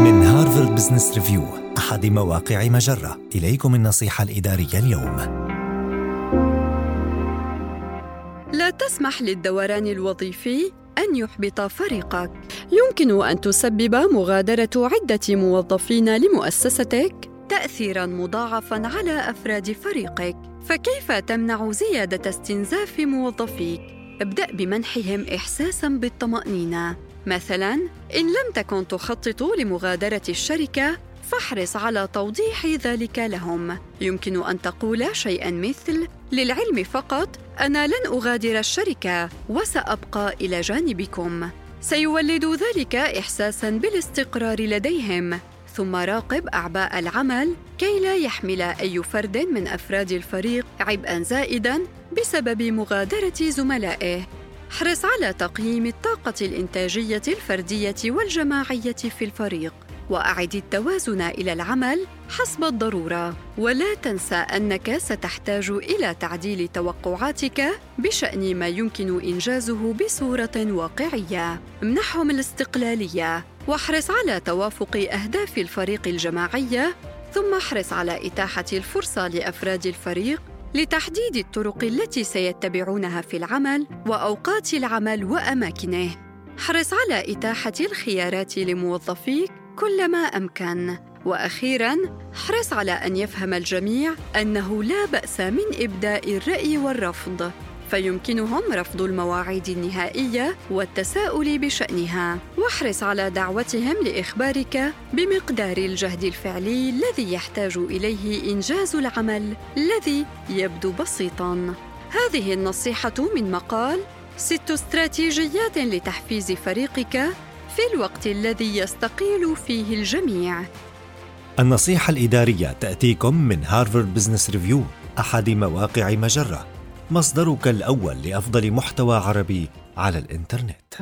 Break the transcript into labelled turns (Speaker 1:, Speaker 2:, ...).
Speaker 1: من هارفارد بزنس ريفيو أحد مواقع مجرة. إليكم النصيحة الإدارية اليوم.
Speaker 2: لا تسمح للدوران الوظيفي أن يحبط فريقك. يمكن أن تسبب مغادرة عدة موظفين لمؤسستك تأثيراً مضاعفاً على أفراد فريقك. فكيف تمنع زيادة استنزاف موظفيك؟ أبدأ بمنحهم إحساساً بالطمأنينة. مثلاً إن لم تكن تخطط لمغادرة الشركة فاحرص على توضيح ذلك لهم. يمكن أن تقول شيئا مثل للعلم فقط أنا لن أغادر الشركة وسأبقى إلى جانبكم. سيولد ذلك احساسا بالاستقرار لديهم. ثم راقب أعباء العمل كي لا يحمل أي فرد من أفراد الفريق عبئا زائدا بسبب مغادرة زملائه. احرص على تقييم الطاقة الإنتاجية الفردية والجماعية في الفريق وأعد التوازن إلى العمل حسب الضرورة. ولا تنسى أنك ستحتاج إلى تعديل توقعاتك بشأن ما يمكن إنجازه بصورة واقعية. امنحهم الاستقلالية. واحرص على توافق أهداف الفريق الجماعيه ثم احرص على إتاحة الفرصة لأفراد الفريق لتحديد الطرق التي سيتبعونها في العمل وأوقات العمل وأماكنه. احرص على إتاحة الخيارات لموظفيك كلما أمكن. وأخيرا احرص على أن يفهم الجميع أنه لا بأس من إبداء الرأي والرفض. فيمكنهم رفض المواعيد النهائية والتساؤل بشأنها. واحرص على دعوتهم لإخبارك بمقدار الجهد الفعلي الذي يحتاج إليه إنجاز العمل الذي يبدو بسيطا. هذه النصيحة من مقال ست استراتيجيات لتحفيز فريقك في الوقت الذي يستقيل فيه الجميع.
Speaker 1: النصيحة الإدارية تأتيكم من هارفارد بزنس ريفيو أحد مواقع مجرة. مصدرك الأول لأفضل محتوى عربي على الإنترنت.